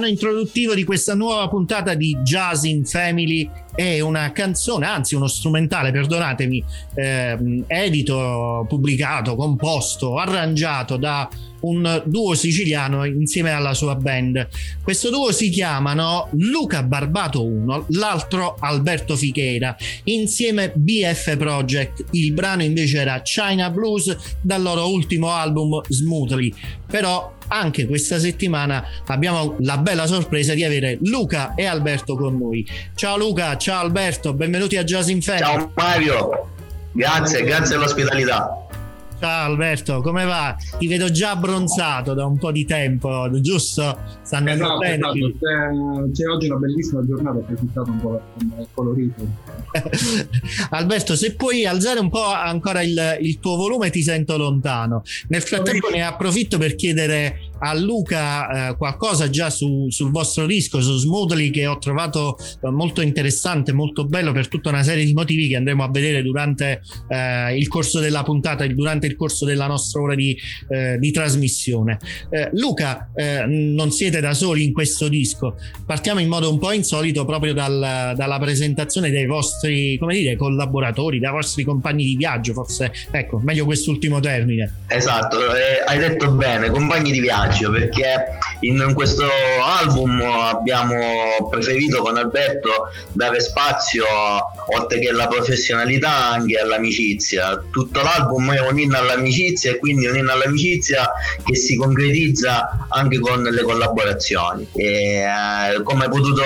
Brano introduttivo di questa nuova puntata di Jazz in Family è una canzone, anzi uno strumentale, perdonatemi, eh, edito, pubblicato, composto, arrangiato da un duo siciliano insieme alla sua band. Questo duo si chiamano Luca Barbato 1, l'altro Alberto Fichera, insieme BF Project. Il brano invece era China Blues dal loro ultimo album Smoothly. Però anche questa settimana abbiamo la bella sorpresa di avere Luca e Alberto con noi. Ciao Luca, ciao Alberto, benvenuti a Jazz in. Ciao Mario, grazie, grazie dell'ospitalità. Ciao Alberto, come va? Ti vedo già abbronzato da un po' di tempo, giusto? Sta andando esatto, bene. Esatto. C'è, c'è, oggi una bellissima giornata, ho approfittato un po' colorito. Alberto, se puoi alzare un po' ancora il, il tuo volume, ti sento lontano. Nel frattempo ne approfitto per chiedere a Luca eh, qualcosa già su, sul vostro disco, su Smoothly, che ho trovato eh, molto interessante, molto bello per tutta una serie di motivi che andremo a vedere durante eh, il corso della puntata, durante il corso della nostra ora di, eh, di trasmissione. Eh, Luca, non siete da soli in questo disco, partiamo in modo un po' insolito proprio dal, dalla presentazione dei vostri, come dire, collaboratori, dai vostri compagni di viaggio, forse, ecco, meglio quest'ultimo termine. Esatto, hai detto bene, compagni di viaggio omaggio perché in questo album abbiamo preferito con Alberto dare spazio oltre che alla professionalità anche all'amicizia. Tutto l'album è un inno all'amicizia e quindi un inno all'amicizia che si concretizza anche con le collaborazioni. E, eh, come hai potuto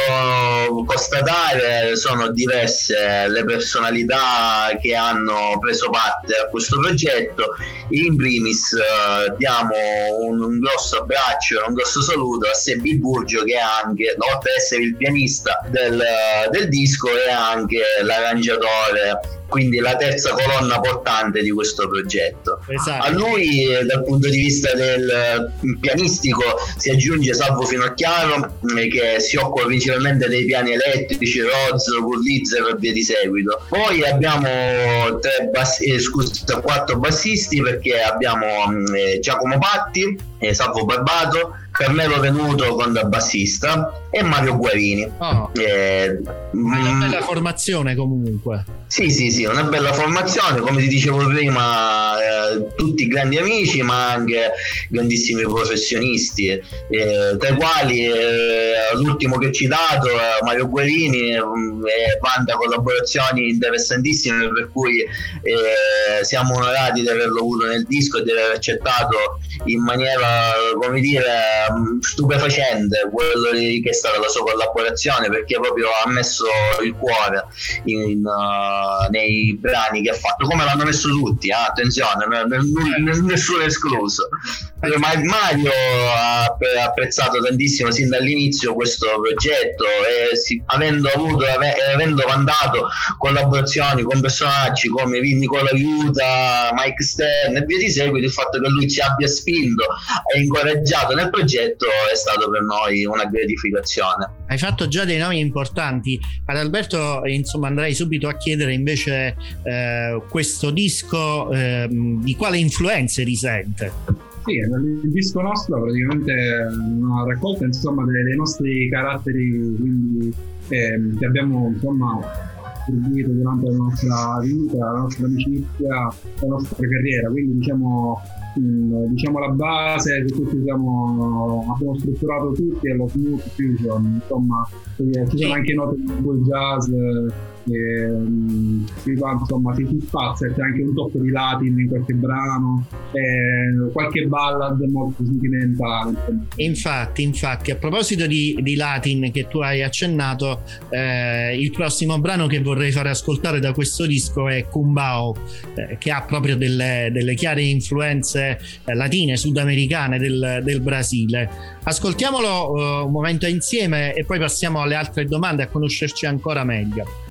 constatare sono diverse le personalità che hanno preso parte a questo progetto. In primis eh, diamo un, un grosso grosso abbraccio e un grosso saluto a Sebi Burgio che è anche, oltre ad essere il pianista del, del disco, è anche l'arrangiatore quindi la terza colonna portante di questo progetto. Esatto. A lui dal punto di vista del pianistico si aggiunge Salvo Finocchiaro che si occupa principalmente dei piani elettrici, Roz, Pulitzer e via di seguito. Poi abbiamo tre bass- eh, scusa, quattro bassisti perché abbiamo eh, Giacomo Patti, eh, Salvo Barbato, Carmelo Venuto con da bassista e Mario Guarini. Oh. Eh, una mm, bella formazione comunque. Sì, sì, sì, una bella formazione, come ti dicevo prima, eh, tutti grandi amici ma anche grandissimi professionisti, eh, tra i quali eh, l'ultimo che ho citato, eh, Mario Guarini, mm, vanta collaborazioni interessantissime per cui eh, siamo onorati di averlo avuto nel disco e di aver accettato in maniera, come dire, mm, stupefacente quello che è stata la sua collaborazione perché proprio ha messo il cuore in, uh, nei brani che ha fatto, come l'hanno messo tutti, eh? attenzione, nessuno escluso. Mario ha apprezzato tantissimo sin dall'inizio questo progetto e si, avendo avuto avendo mandato collaborazioni con personaggi come Nicola Aiuta, Mike Stern e via di seguito il fatto che lui ci abbia spinto e incoraggiato nel progetto è stato per noi una gratificazione. Hai fatto già dei nomi importanti. Ad Alberto, insomma, andrei subito a chiedere invece eh, questo disco eh, di quale influenze risente. Sì, il disco nostro praticamente è una raccolta insomma, dei, dei nostri caratteri quindi, eh, che abbiamo insomma distribuito durante la nostra vita, la nostra amicizia, la nostra carriera. Quindi diciamo Mm, diciamo la base che tutti siamo, abbiamo strutturato tutti è lo smooth fusion insomma ci sono anche note di jazz e, va, insomma si, si c'è anche un tocco di latin in qualche brano e qualche ballad molto sentimentale infatti infatti a proposito di, di latin che tu hai accennato eh, il prossimo brano che vorrei fare ascoltare da questo disco è Kumbao eh, che ha proprio delle, delle chiare influenze eh, latine, sudamericane del, del Brasile. Ascoltiamolo uh, un momento insieme e poi passiamo alle altre domande a conoscerci ancora meglio.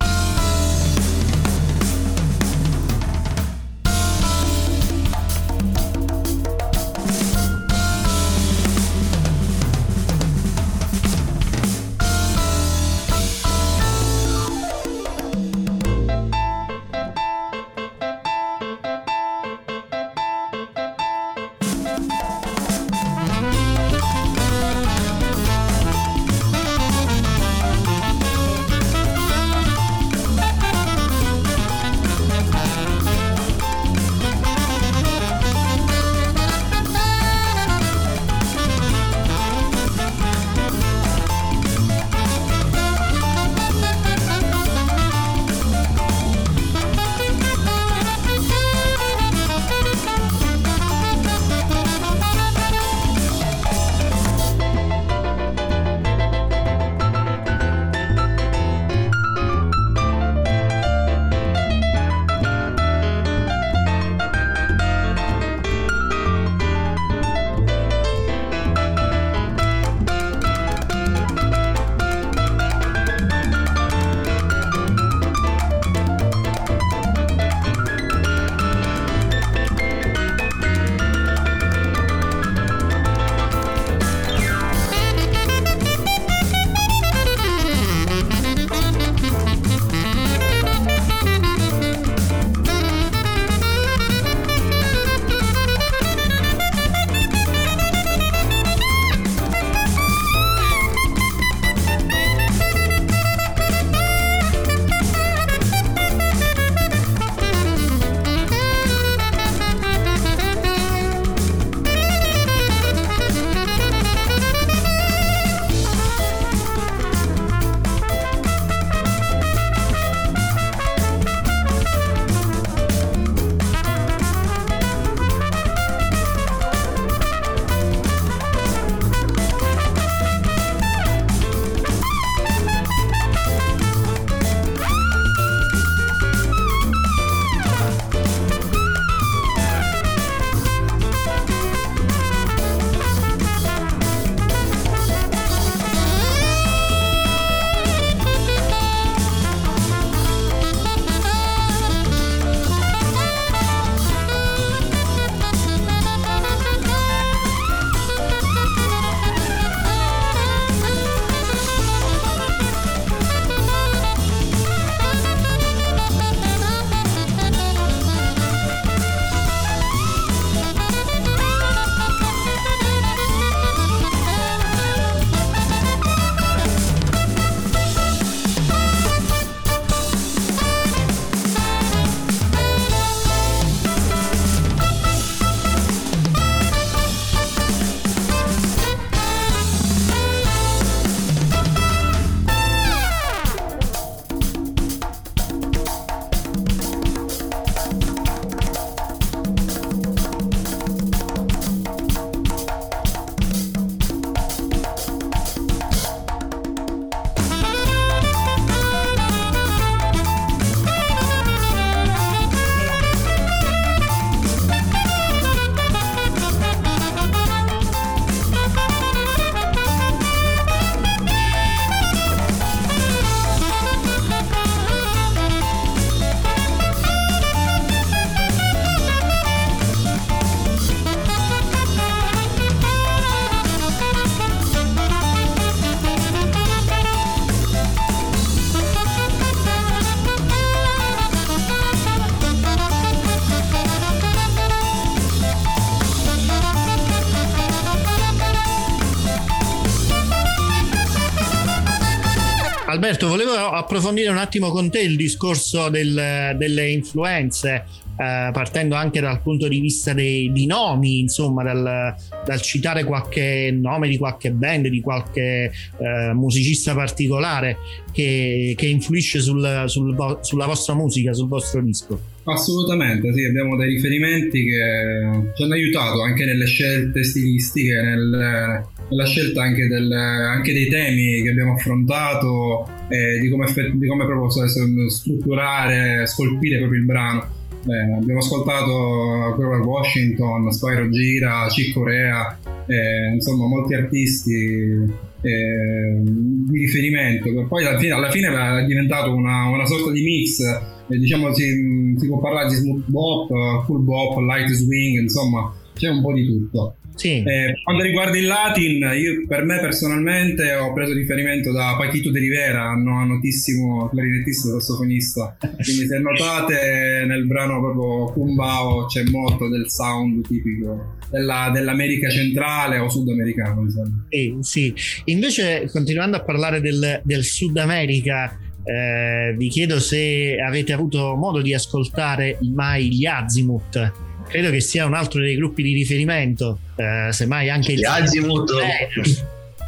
Approfondire un attimo con te il discorso del, delle influenze eh, partendo anche dal punto di vista dei, di nomi, insomma, dal, dal, citare qualche nome di qualche band, di qualche eh, musicista particolare che, che influisce sul, sul, sulla vostra musica, sul vostro disco. Assolutamente, sì, abbiamo dei riferimenti che ci hanno aiutato anche nelle scelte stilistiche, nel, nella scelta anche, del, anche, dei temi che abbiamo affrontato, eh, di, come, di come proprio strutturare, scolpire proprio il brano. Beh, abbiamo ascoltato Grover Washington, Spyro Gira, Chick Corea, eh, insomma molti artisti eh, di riferimento. Poi alla fine, alla fine è diventato una, una sorta di mix, eh, diciamo si, si, può parlare di smooth bop, full bop, light swing, insomma c'è un po' di tutto. Sì. Eh, quanto riguarda il Latin, io per me personalmente ho preso riferimento da Paquito de Rivera, no, notissimo clarinettista e sassofonista. Quindi se notate nel brano proprio Kumbao c'è molto del sound tipico della, dell'America centrale o sudamericano. Eh, sì, invece continuando a parlare del, del Sud America, eh, vi chiedo se avete avuto modo di ascoltare mai gli Azimuth credo che sia un altro dei gruppi di riferimento, eh, semmai anche gli Azimuth.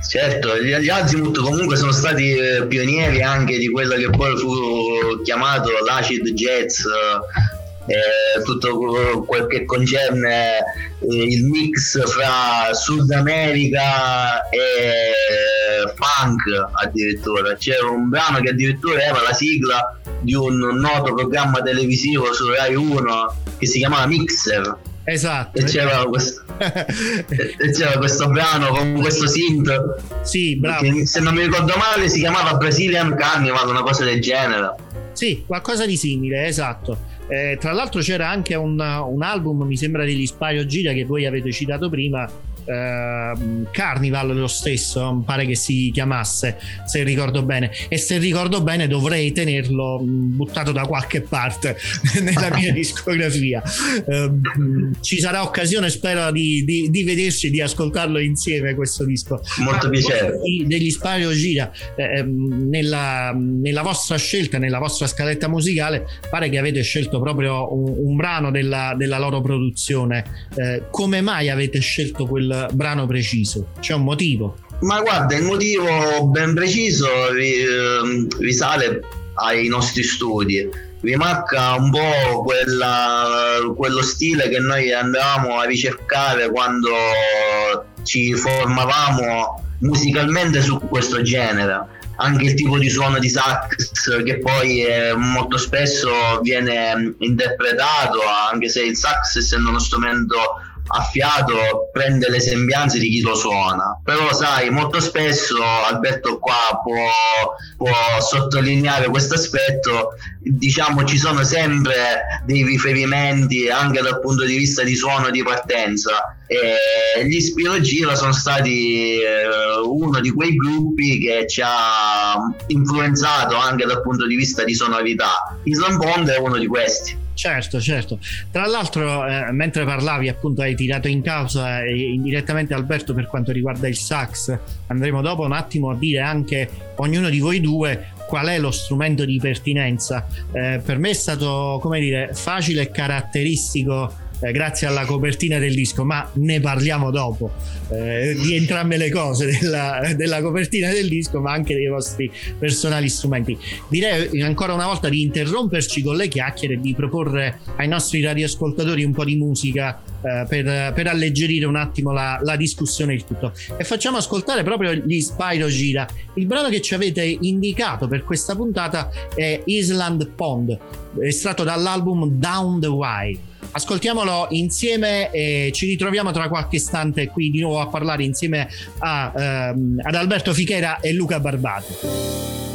Certo, gli, gli Azimuth comunque sono stati eh, pionieri anche di quello che poi fu chiamato l'acid jazz, eh, tutto quel che concerne eh, il mix fra Sud America e funk addirittura. C'era un brano che addirittura era la sigla di un noto programma televisivo su Rai 1 che si chiamava Mixer. Esatto. E c'era, questo, e c'era questo brano con questo synth. Sì, bravo. Se non mi ricordo male si chiamava Brazilian Carnival, una cosa del genere. Sì, qualcosa di simile, esatto. Eh, tra l'altro c'era anche un, un, album, mi sembra degli Spaio Gira che voi avete citato prima, Uh, Carnival lo stesso, pare che si chiamasse, se ricordo bene. E se ricordo bene dovrei tenerlo mm, buttato da qualche parte nella mia discografia. Uh, ci sarà occasione, spero, di, di, di, vederci e di ascoltarlo insieme questo disco. Molto piacere. Degli Spario Gira, eh, ehm, nella, nella, vostra scelta, nella vostra scaletta musicale, pare che avete scelto proprio un, un brano della, della, loro produzione. Eh, come mai avete scelto quel brano preciso? C'è un motivo? Ma guarda, il motivo ben preciso ehm, risale ai nostri studi. Rimarca un po' quella, quello stile che noi andavamo a ricercare quando ci formavamo musicalmente su questo genere anche il tipo di suono di sax che poi eh, molto spesso viene interpretato anche se il sax essendo uno strumento a fiato prende le sembianze di chi lo suona. Però sai molto spesso Alberto qua può, può sottolineare questo aspetto. Diciamo ci sono sempre dei riferimenti anche dal punto di vista di suono di partenza. E gli Spiro Gira sono stati eh, uno di quei gruppi che ci ha influenzato anche dal punto di vista di sonorità. Island Bond è uno di questi Certo, certo. Tra l'altro, eh, mentre parlavi, appunto, hai tirato in causa eh, indirettamente Alberto per quanto riguarda il sax. Andremo dopo un attimo a dire anche ognuno di voi due qual è lo strumento di pertinenza. Eh, per me è stato, come dire, facile e caratteristico eh, grazie alla copertina del disco, ma ne parliamo dopo eh, di entrambe le cose, della, della, copertina del disco, ma anche dei vostri personali strumenti. Direi ancora una volta di interromperci con le chiacchiere e di proporre ai nostri radioascoltatori un po' di musica eh, per, per, alleggerire un attimo la, la discussione e il tutto. E facciamo ascoltare proprio gli Spyro Gira. Il brano che ci avete indicato per questa puntata è Island Pond, estratto dall'album Down the Wire. Ascoltiamolo insieme e ci ritroviamo tra qualche istante qui di nuovo a parlare insieme a, ehm, ad Alberto Fichera e Luca Barbato.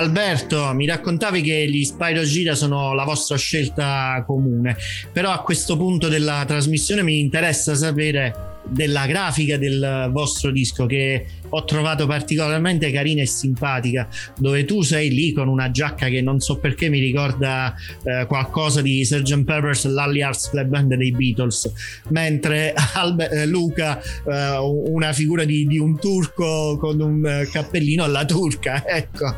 Alberto, mi raccontavi che gli Spyro Gira sono la vostra scelta comune, però a questo punto della trasmissione mi interessa sapere della grafica del vostro disco che ho trovato particolarmente carina e simpatica dove tu sei lì con una giacca che non so perché mi ricorda eh, qualcosa di Sgt. Pepper's Lally Arts Club Band dei Beatles mentre Albe- eh, Luca eh, una figura di, di, un turco con un eh, cappellino alla turca ecco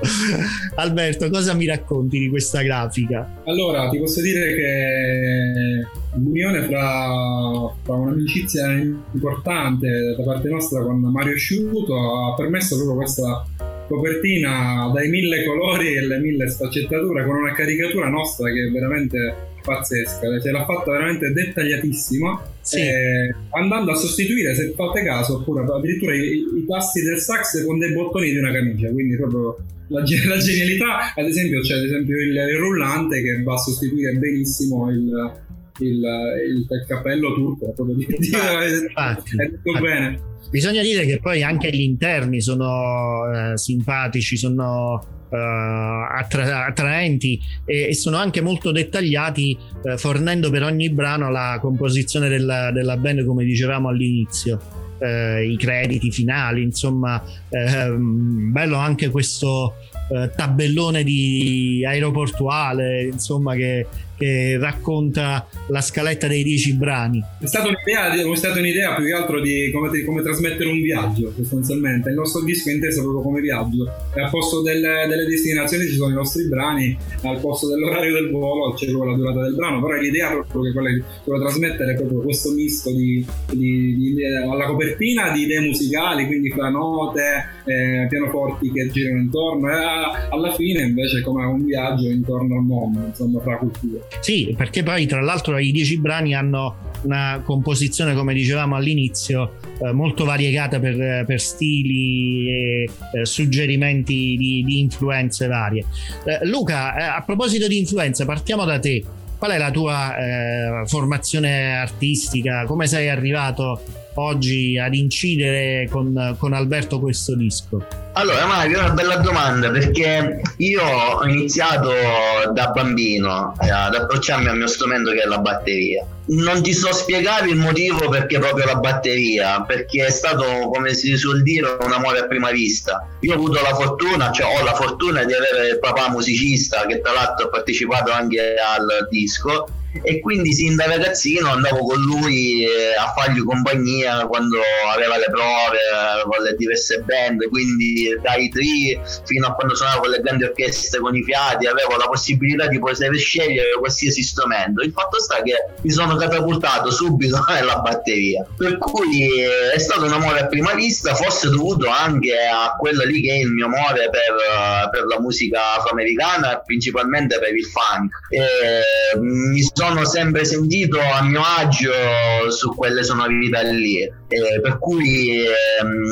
Alberto cosa mi racconti di questa grafica? Allora ti posso dire che l'unione fra, fra, un'amicizia importante da parte nostra con Mario Sciuto ha permesso proprio questa copertina dai mille colori e le mille sfaccettature con una caricatura nostra che è veramente pazzesca, ce l'ha fatta veramente dettagliatissima sì. eh, andando a sostituire, se fate caso, oppure addirittura i, i, tasti del sax con dei bottoni di una camicia, quindi proprio la, la genialità, ad esempio c'è ad esempio il, il, rullante che va a sostituire benissimo il, il, il, il cappello turco, proprio di, di, ah, è tutto bene. Bisogna dire che poi anche gli interni sono eh, simpatici, sono Uh, attra- attraenti e-, e, sono anche molto dettagliati uh, fornendo per ogni brano la composizione della, della band come dicevamo all'inizio uh, i crediti finali insomma bello anche questo tabellone di aeroportuale insomma che che racconta la scaletta dei dieci brani. È stata un'idea, è stata un'idea più che altro di come, come, trasmettere un viaggio, sostanzialmente. Il nostro disco è inteso proprio come viaggio. E al posto delle, delle, destinazioni ci sono i nostri brani, al posto dell'orario del volo c'è proprio la durata del brano. Però l'idea è proprio quella, quella trasmettere proprio questo misto di, di, di, di, alla copertina di idee musicali, quindi fra note, eh, pianoforti che girano intorno, e alla fine invece come un viaggio intorno al mondo, insomma, fra culture. Sì, perché poi tra l'altro i dieci brani hanno una composizione, come dicevamo all'inizio, eh, molto variegata per, per stili e eh, suggerimenti di, di, influenze varie. Eh, Luca, eh, a proposito di influenze, partiamo da te. Qual è la tua eh, formazione artistica? Come sei arrivato oggi ad incidere con, con Alberto questo disco? Allora Mario, è una bella domanda perché io ho iniziato da bambino ad approcciarmi al mio strumento che è la batteria. Non ti so spiegare il motivo perché proprio la batteria, perché è stato, come si suol dire, un amore a prima vista. Io ho avuto la fortuna, cioè ho la fortuna di avere il papà musicista che tra l'altro ha partecipato anche al disco e quindi sin da ragazzino andavo con lui eh, a fargli compagnia quando aveva le prove con le diverse band quindi dai tri fino a quando suonavo con le grandi orchestre con i fiati avevo la possibilità di poter scegliere qualsiasi strumento. Il fatto sta che mi sono catapultato subito nella batteria. Per cui eh, è stato un amore a prima vista forse dovuto anche a quello lì che è il mio amore per, per la musica afroamericana principalmente per il funk. E, mi sono sono sempre sentito a mio agio su quelle sonorità lì, eh, per cui ehm,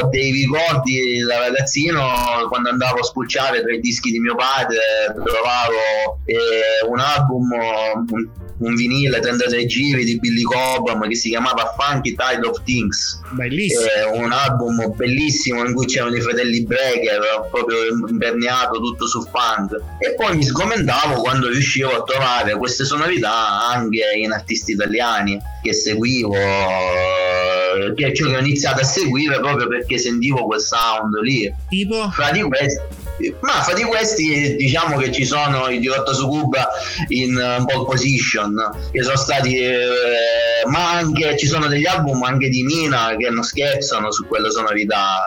ho dei ricordi da ragazzino quando andavo a spulciare tra i dischi di mio padre, trovavo eh, un album, un, un vinile 33 giri di Billy Cobham che si chiamava Funky Tide of Things. Bellissimo. Eh, un album bellissimo in cui c'erano i fratelli Breaker, proprio imperniato tutto su funk. E poi mi sgomentavo quando riuscivo a trovare queste sonorità anche in artisti italiani che seguivo che, cioè, che ho iniziato a seguire proprio perché sentivo quel sound lì. Tipo? Fra di questi ma fra di questi diciamo che ci sono i Dirotta su Cuba in uh, pole position che sono stati eh, ma anche ci sono degli album anche di Mina che non scherzano su quelle sonorità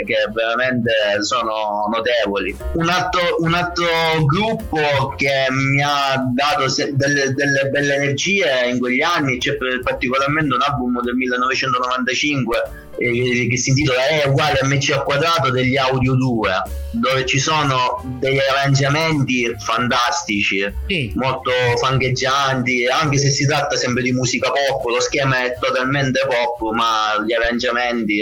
eh, che veramente sono notevoli. Un altro, un altro gruppo che mi ha dato se- delle, delle, belle energie in quegli anni c'è particolarmente un album del 1995 eh, che si intitola è uguale a MC al quadrato degli Audio 2 dove ci sono degli arrangiamenti fantastici sì. molto fangheggianti anche se si tratta sempre di musica pop lo schema è totalmente pop ma gli arrangiamenti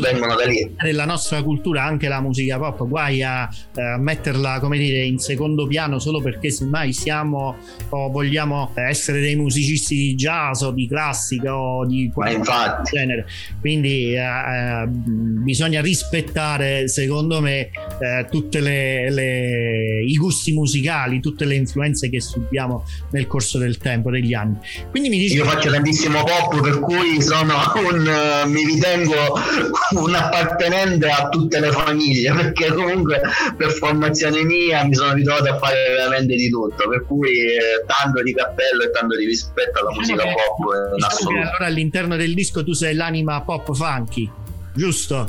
vengono da lì. Nella nostra cultura anche la musica pop guai a eh, metterla come dire in secondo piano solo perché semmai siamo o vogliamo essere dei musicisti di jazz o di classica o di qualche genere. Quindi quindi eh, eh, bisogna rispettare secondo me eh, tutti i gusti musicali tutte le influenze che subiamo nel corso del tempo degli anni. Quindi mi dice io faccio tantissimo pop per cui sono un uh, mi ritengo un appartenente a tutte le famiglie perché comunque per formazione mia mi sono ritrovato a fare veramente di tutto per cui eh, tanto di cappello e tanto di rispetto alla musica eh, pop diciamo allora all'interno del disco tu sei l'anima pop funky giusto?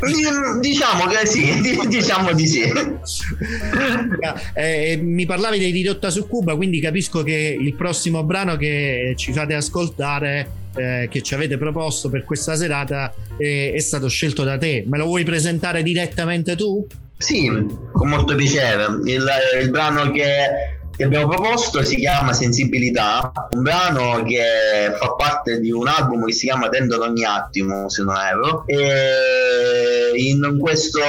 Diciamo che sì, diciamo di sì. Eh, mi parlavi dei Ridotta su Cuba, quindi capisco che il prossimo brano che ci fate ascoltare, eh, che ci avete proposto per questa serata, è, è stato scelto da te. Me lo vuoi presentare direttamente tu? Sì, con molto piacere. Il, il brano che che abbiamo proposto si chiama Sensibilità, un brano che fa parte di un album che si chiama Tendo ogni attimo, se non erro. E in questo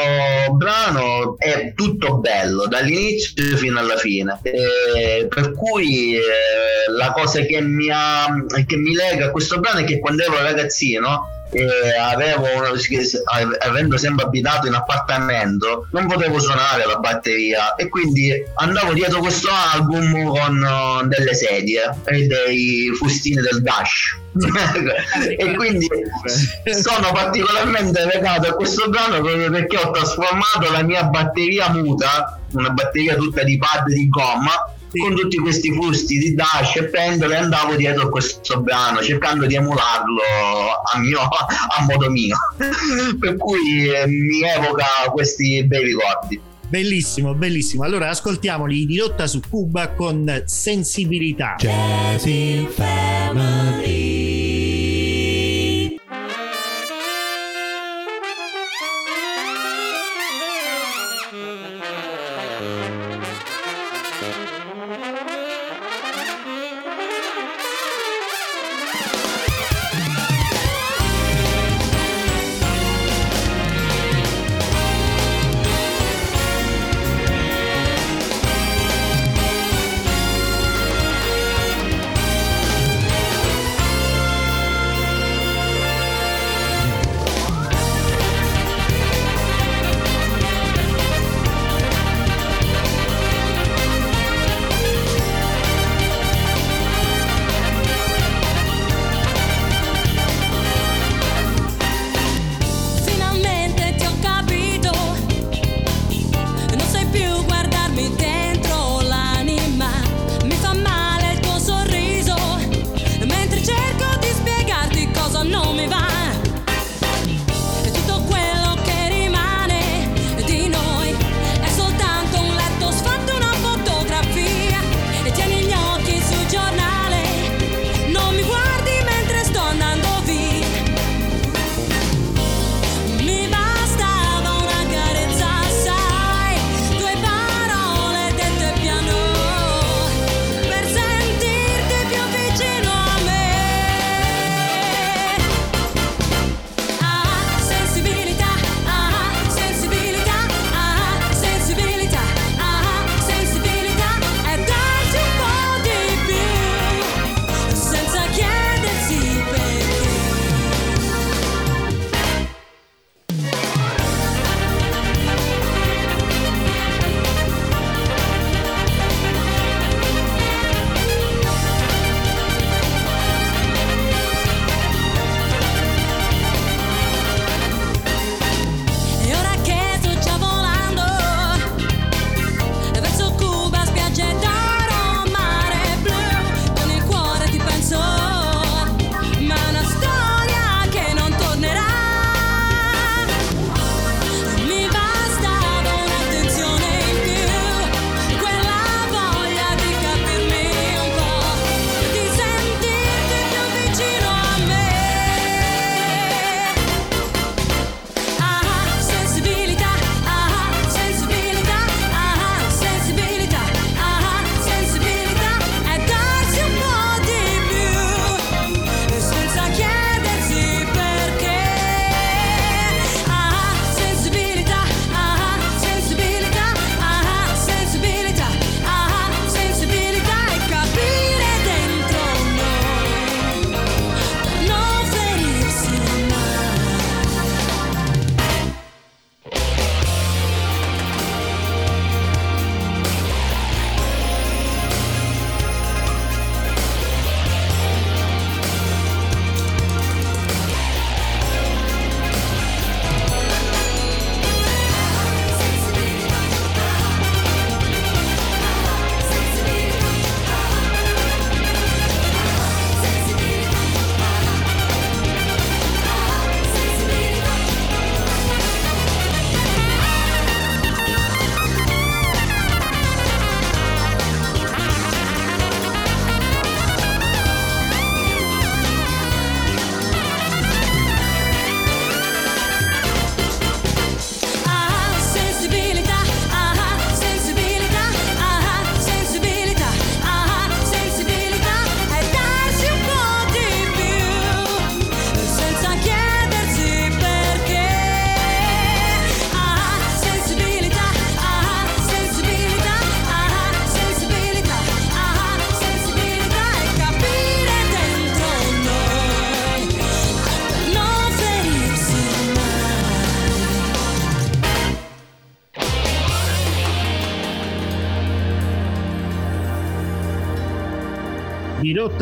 brano è tutto bello, dall'inizio fino alla fine. E per cui eh, la cosa che mi, ha, che mi lega a questo brano è che quando ero ragazzino avevo una, avendo sempre abitato in appartamento non potevo suonare la batteria e quindi andavo dietro questo album con uh, delle sedie e dei fustini del dash. E quindi sono particolarmente legato a questo brano proprio perché ho trasformato la mia batteria muta una batteria tutta di pad di gomma sì. con tutti questi fusti di dash e pendole andavo dietro a questo brano cercando di emularlo a, mio, a modo mio per cui eh, mi evoca questi bei ricordi Bellissimo, bellissimo. Allora ascoltiamoli di rotta su Cuba con sensibilità. Jazz in Family.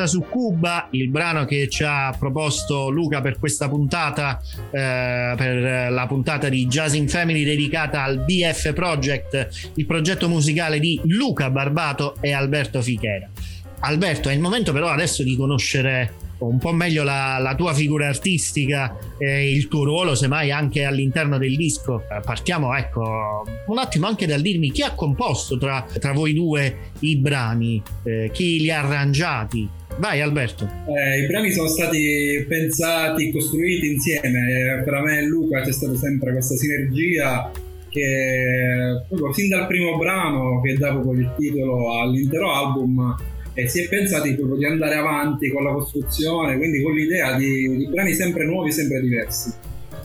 Rotta su Cuba, il brano che ci ha proposto Luca per questa puntata, eh, per la puntata di Jazz in Family dedicata al BF Project, il progetto musicale di Luca Barbato e Alberto Fichera. Alberto, è il momento però adesso di conoscere un po' meglio la, la tua figura artistica e il tuo ruolo, semmai anche all'interno del disco. Eh, partiamo, ecco, un attimo anche dal dirmi chi ha composto tra, tra voi due i brani, eh, chi li ha arrangiati. Vai Alberto. Eh, I brani sono stati pensati, costruiti insieme. Per me e Luca c'è stata sempre questa sinergia che proprio sin dal primo brano che dà proprio il titolo all'intero album e si è pensati proprio di andare avanti con la costruzione, quindi con l'idea di, di brani sempre nuovi, sempre diversi.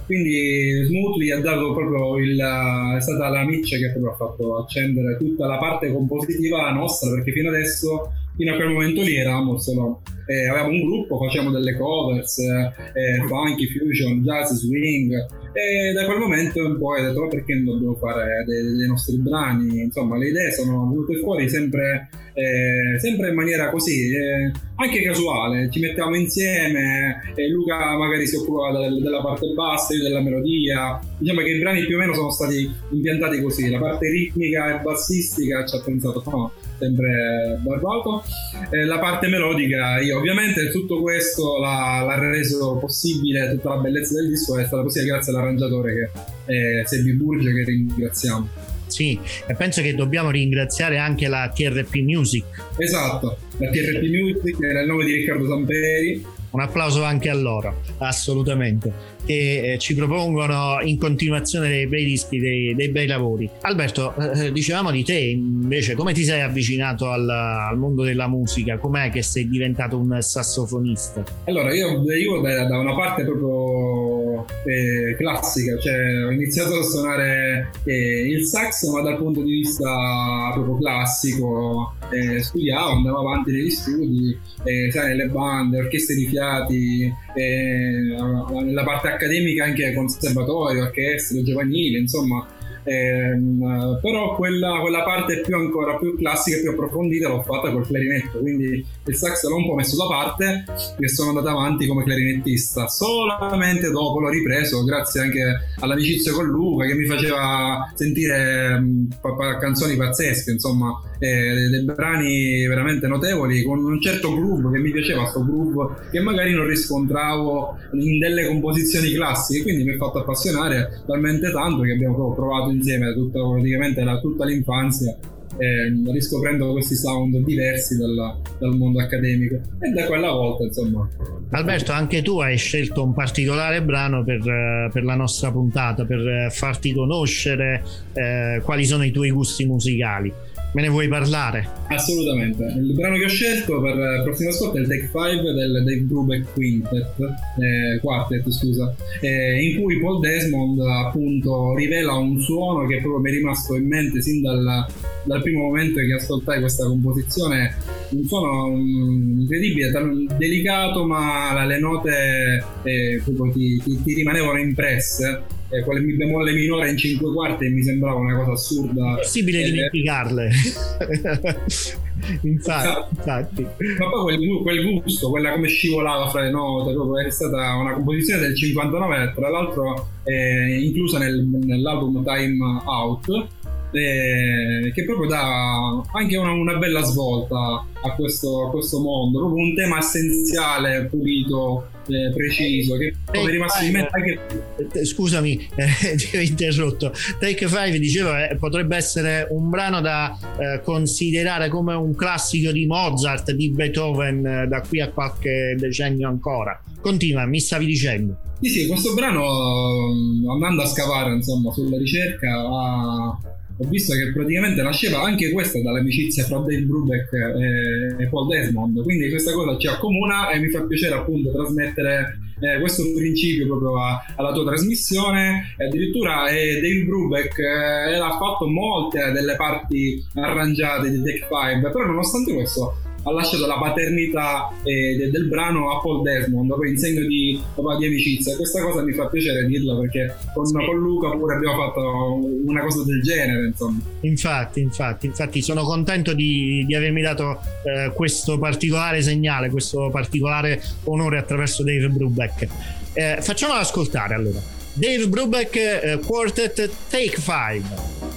Quindi Smoothly ha dato proprio il, è stata la miccia che proprio ha fatto accendere tutta la parte compositiva nostra, perché fino adesso, fino a quel momento lì eravamo solo eh, avevamo un gruppo, facciamo delle covers, eh, funky, fusion, jazz, swing e da quel momento in poi ho detto perché non dobbiamo fare dei, dei, nostri brani, insomma le idee sono venute fuori sempre, eh, sempre in maniera così, eh, anche casuale, ci mettiamo insieme, Luca magari si occupava del, della parte bassa, io della melodia, diciamo che i brani più o meno sono stati impiantati così, la parte ritmica e bassistica ci ha pensato no, sempre Barbato, la parte melodica io ovviamente tutto questo l'ha, l'ha, reso possibile, tutta la bellezza del disco è stata possibile grazie all'arrangiatore che è Sebi Burge che ringraziamo. Sì, e penso che dobbiamo ringraziare anche la TRP Music. Esatto, la TRP Music era il nome di Riccardo Samperi un applauso anche a loro, assolutamente, che eh, ci propongono in continuazione dei bei dischi, dei, dei bei lavori. Alberto, eh, eh, dicevamo di te invece, come ti sei avvicinato al, al, mondo della musica? Com'è che sei diventato un sassofonista? Allora, io io da, da una parte proprio eh, classica, cioè ho iniziato a suonare eh, il sax, ma dal punto di vista proprio classico, eh, studiavo, andavo avanti negli studi, sai, nelle bande, orchestre di studiati eh, nella parte accademica anche conservatorio, orchestre, giovanile, insomma Ehm, però quella, quella, parte più ancora più classica e più approfondita l'ho fatta col clarinetto quindi il sax l'ho un po' messo da parte e sono andato avanti come clarinettista. Solamente dopo l'ho ripreso grazie anche all'amicizia con Luca che mi faceva sentire mh, canzoni pazzesche insomma eh, dei brani veramente notevoli con un certo groove che mi piaceva questo groove che magari non riscontravo in delle composizioni classiche quindi mi ha fatto appassionare talmente tanto che abbiamo provato insieme tutta, praticamente la, tutta l'infanzia eh, riscoprendo questi sound diversi dalla, dal mondo accademico. E da quella volta insomma. Alberto anche tu hai scelto un particolare brano per, per la nostra puntata per farti conoscere eh, quali sono i tuoi gusti musicali Me ne vuoi parlare? Assolutamente. Il brano che ho scelto per il prossimo ascolto è il Take 5 del Dave Brubeck Quintet, eh, Quartet, scusa, eh, in cui Paul Desmond appunto rivela un suono che proprio mi è rimasto in mente sin dal, dal primo momento che ascoltai questa composizione, un suono um, incredibile, delicato ma le note eh, ti, ti, ti rimanevano impresse eh, quelle mi bemolle minore in 5 quarti mi sembrava una cosa assurda. Possibile eh, dimenticarle. infatti, infatti, Ma poi quel, quel, gusto, quella come scivolava fra le note, proprio è stata una composizione del 59, tra l'altro eh, inclusa nel, nell'album Time Out. Eh, che proprio dà anche una, una bella svolta a questo, a questo mondo, proprio un tema essenziale, pulito, eh, preciso che è rimasto in mente anche eh, scusami eh, ti ho interrotto. Take 5 dicevo eh, potrebbe essere un brano da eh, considerare come un classico di Mozart di Beethoven eh, da qui a qualche decennio ancora. Continua mi stavi dicendo. Sì sì questo brano andando a scavare insomma sulla ricerca ha ho visto che praticamente nasceva anche questa dall'amicizia fra Dave Brubeck e, Paul Desmond, quindi questa cosa ci accomuna e mi fa piacere appunto trasmettere eh, questo principio proprio a, alla tua trasmissione. Addirittura eh, Dave Brubeck eh, ha fatto molte delle parti arrangiate di Tech 5, però nonostante questo ha lasciato la paternità eh, de- del brano a Paul Desmond in segno di, di amicizia. Questa cosa mi fa piacere dirla perché con, sì. con Luca pure abbiamo fatto una cosa del genere. Insomma. Infatti, infatti, infatti sono contento di, di avermi dato eh, questo particolare segnale, questo particolare onore attraverso Dave Brubeck. Eh, facciamolo ascoltare allora. Dave Brubeck eh, Quartet Take 5.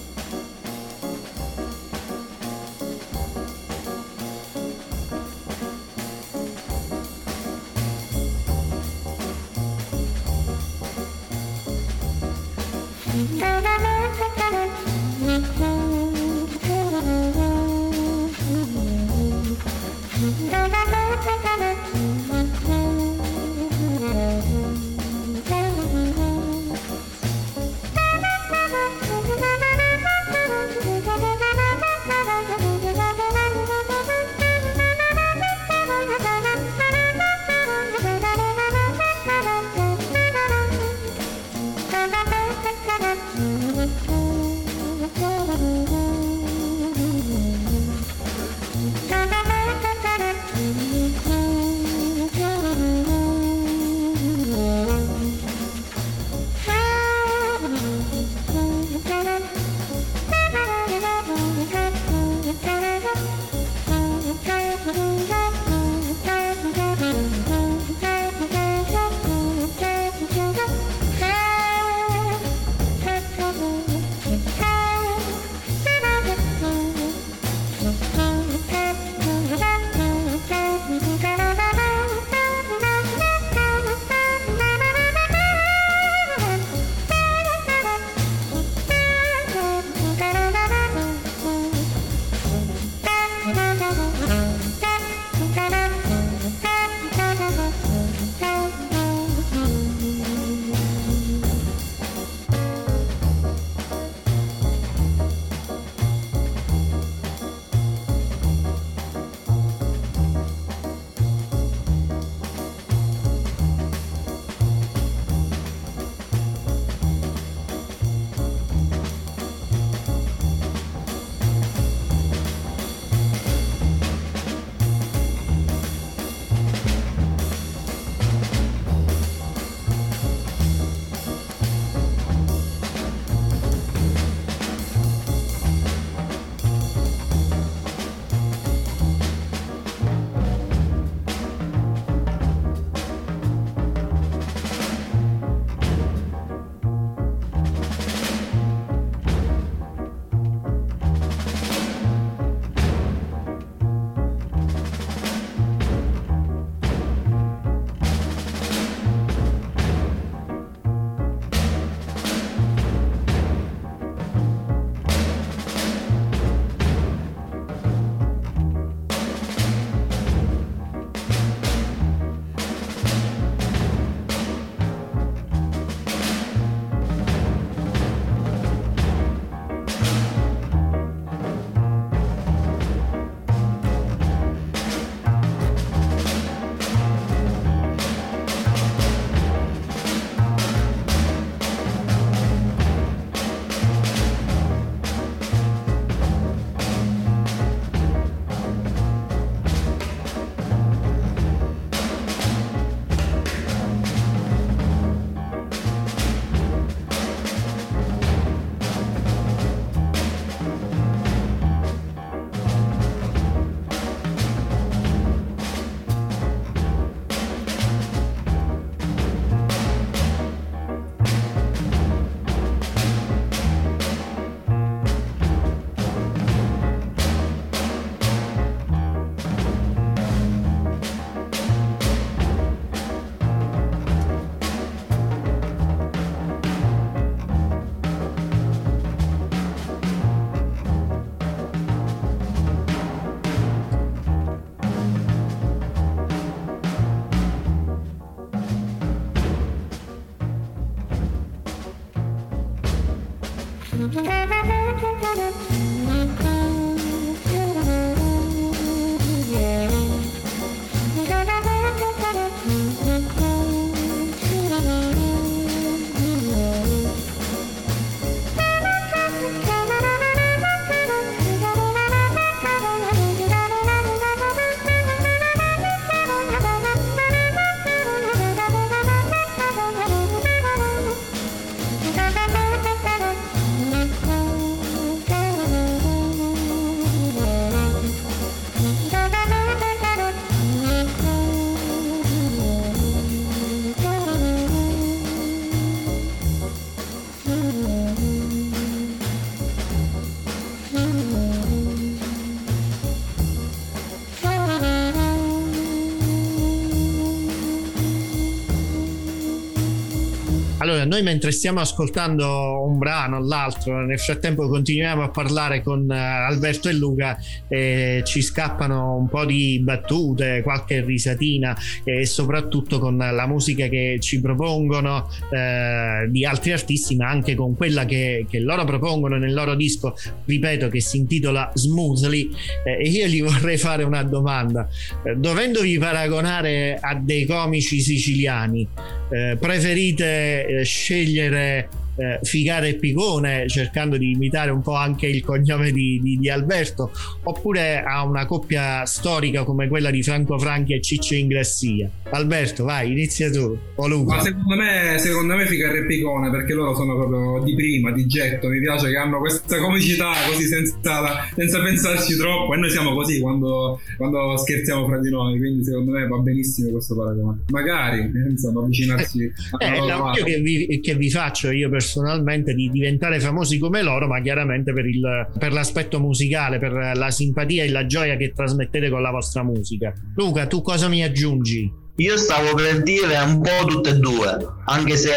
Noi mentre stiamo ascoltando un brano o l'altro, nel frattempo continuiamo a parlare con uh, Alberto e Luca e ci scappano un po' di battute, qualche risatina e soprattutto con la musica che ci propongono uh, di altri artisti, ma anche con quella che, che, loro propongono nel loro disco, ripeto, che si intitola Smoothly. Eh, e io gli vorrei fare una domanda. Eh, dovendovi paragonare a dei comici siciliani, eh, preferite eh, scegliere eh, Figare Picone cercando di imitare un po' anche il cognome di, di, di, Alberto oppure a una coppia storica come quella di Franco Franchi e Ciccio Ingrassia Alberto vai inizia tu o Luca Ma secondo me, secondo me Figare Picone perché loro sono proprio di prima di getto mi piace che hanno questa comicità così senza, senza pensarci troppo e noi siamo così quando, quando, scherziamo fra di noi quindi secondo me va benissimo questo paragone. Magari insomma avvicinarsi eh, a eh, che vi, che vi faccio io per personalmente di diventare famosi come loro, ma chiaramente per, il, per l'aspetto musicale, per la simpatia e la gioia che trasmettete con la vostra musica. Luca, tu cosa mi aggiungi? Io stavo per dire un po' tutte e due, anche se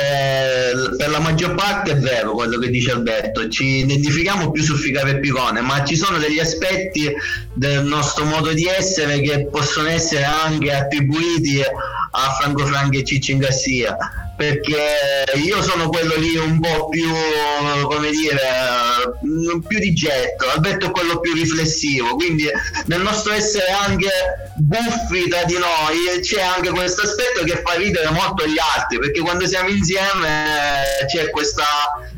per la maggior parte è vero quello che dice Alberto, ci identifichiamo più su Ficare e Picone, ma ci sono degli aspetti del nostro modo di essere che possono essere anche attribuiti a Franco Franchi e Ciccio Garcia perché io sono quello lì un po' più come dire più di getto Alberto è quello più riflessivo quindi nel nostro essere anche buffi tra di noi c'è anche questo aspetto che fa ridere molto gli altri perché quando siamo insieme c'è questa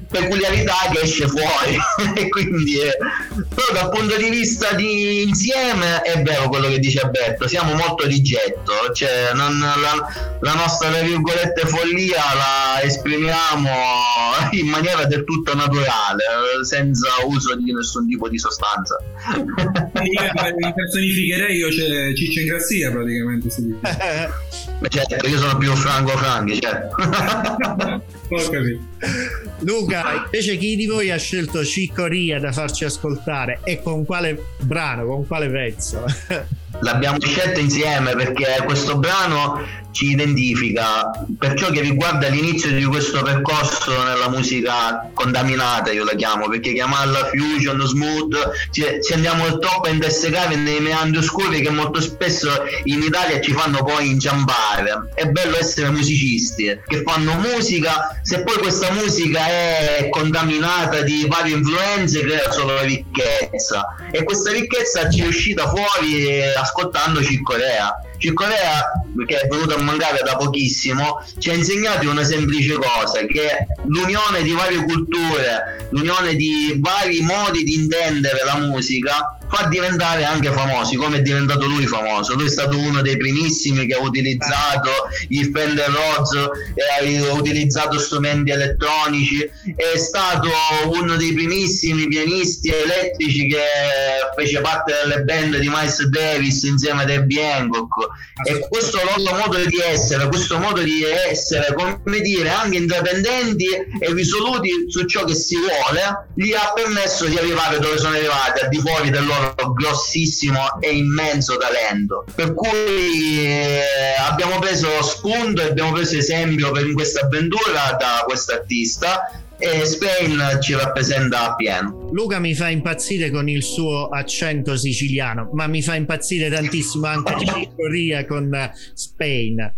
peculiarità che esce fuori. E quindi eh, però dal punto di vista di insieme è vero quello che dice Alberto siamo molto di getto cioè non, la, la, nostra tra virgolette follia la esprimiamo in maniera del tutto naturale senza uso di nessun tipo di sostanza personificherei io c'è Ciccio Ingrassia praticamente si dice. certo io sono più Franco Franchi certo. Luca, invece chi di voi ha scelto Ciccoria da farci ascoltare e con quale brano, con quale pezzo? L'abbiamo scelto insieme perché questo brano ci identifica per ciò che riguarda l'inizio di questo percorso nella musica contaminata io la chiamo perché chiamarla fusion, smooth ci, ci andiamo troppo a intersecare nei meandri oscuri che molto spesso in Italia ci fanno poi inciampare. È bello essere musicisti che fanno musica se poi questa musica è contaminata di varie influenze crea solo ricchezza. E questa ricchezza ci è uscita fuori ascoltandoci Corea Corea che è venuto a mancare da pochissimo, ci ha insegnato una semplice cosa, che l'unione di varie culture, l'unione di vari modi di intendere la musica fa diventare anche famosi come è diventato lui famoso. Lui è stato uno dei primissimi che ha utilizzato il Fender Rhodes e ha utilizzato strumenti elettronici. È stato uno dei primissimi pianisti elettrici che fece parte delle band di Miles Davis insieme ad Herbie Hancock. E questo loro modo di essere questo modo di essere come dire anche indipendenti e risoluti su ciò che si vuole gli ha permesso di arrivare dove sono arrivati al di fuori del loro loro grossissimo e immenso talento. Per cui eh, abbiamo preso spunto e abbiamo preso esempio per questa avventura da questo artista e Spain ci rappresenta a pieno. Luca mi fa impazzire con il suo accento siciliano, ma mi fa impazzire tantissimo anche Cicoria con Spain.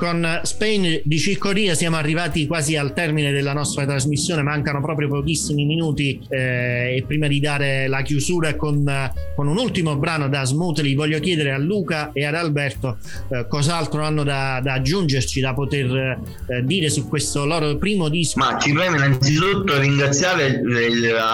Con Spain di Ciccoria siamo arrivati quasi al termine della nostra trasmissione, mancano proprio pochissimi minuti eh, e prima di dare la chiusura con, con, un ultimo brano da Smoothly voglio chiedere a Luca e ad Alberto eh, cos'altro hanno da, da, aggiungerci, da poter eh, dire su questo loro primo disco. Ma ci preme innanzitutto ringraziare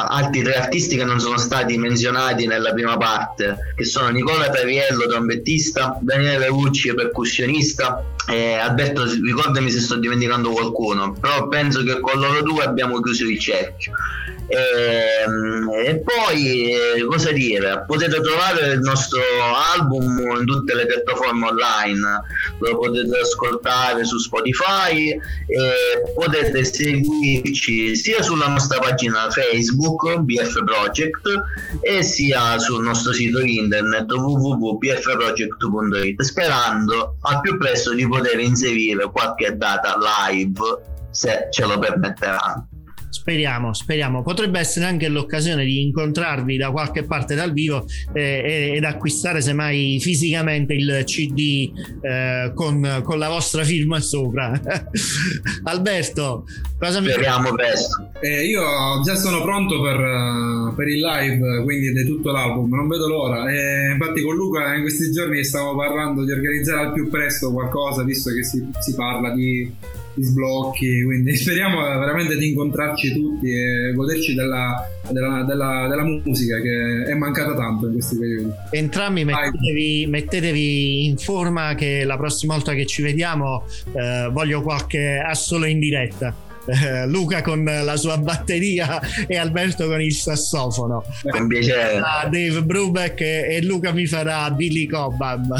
altri tre artisti che non sono stati menzionati nella prima parte, che sono Nicola Taviello, trombettista, Daniele Rucci, percussionista, eh, Alberto ricordami se sto dimenticando qualcuno però penso che con loro due abbiamo chiuso il cerchio. E, e poi eh, cosa dire potete trovare il nostro album in tutte le piattaforme online. Lo potete ascoltare su Spotify e potete seguirci sia sulla nostra pagina Facebook BF Project e sia sul nostro sito internet www.bfproject.it sperando al più presto di poter inserire qualche data live se ce lo permetteranno Speriamo, speriamo. Potrebbe essere anche l'occasione di incontrarvi da qualche parte dal vivo eh, ed acquistare semmai fisicamente il CD eh, con, con, la vostra firma sopra. Alberto, cosa mi Speriamo presto. Eh, io già sono pronto per, uh, per, il live, quindi di tutto l'album, non vedo l'ora. E infatti con Luca in questi giorni stavo parlando di organizzare al più presto qualcosa, visto che si, si parla di di sblocchi, quindi speriamo veramente di incontrarci tutti e goderci della, della, della, della musica che è mancata tanto in questi periodi. Entrambi mettetevi, mettetevi, in forma che la prossima volta che ci vediamo eh, voglio qualche assolo in diretta eh, Luca con la sua batteria e Alberto con il sassofono. Con piacere. Dave Brubeck e, Luca mi farà Billy Cobham.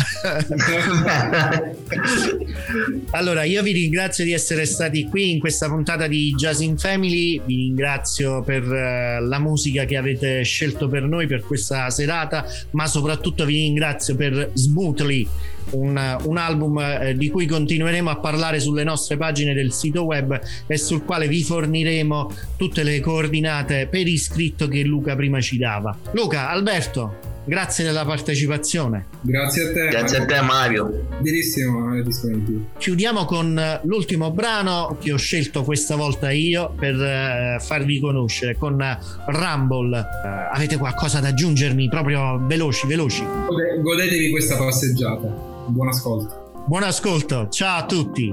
allora, io vi ringrazio di essere stati qui in questa puntata di Jazz in Family. Vi ringrazio per uh, la musica che avete scelto per noi per questa serata, ma soprattutto vi ringrazio per Smoothly un, un album eh, di cui continueremo a parlare sulle nostre pagine del sito web e sul quale vi forniremo tutte le coordinate per iscritto che Luca prima ci dava. Luca, Alberto, grazie della partecipazione. Grazie a te. Grazie a te Mario. Benissimo, disponibile. Chiudiamo con l'ultimo brano che ho scelto questa volta io per uh, farvi conoscere con Rumble. Avete qualcosa da aggiungermi proprio veloci, veloci? Godetevi questa passeggiata. Buon ascolto. Buon ascolto, ciao a tutti.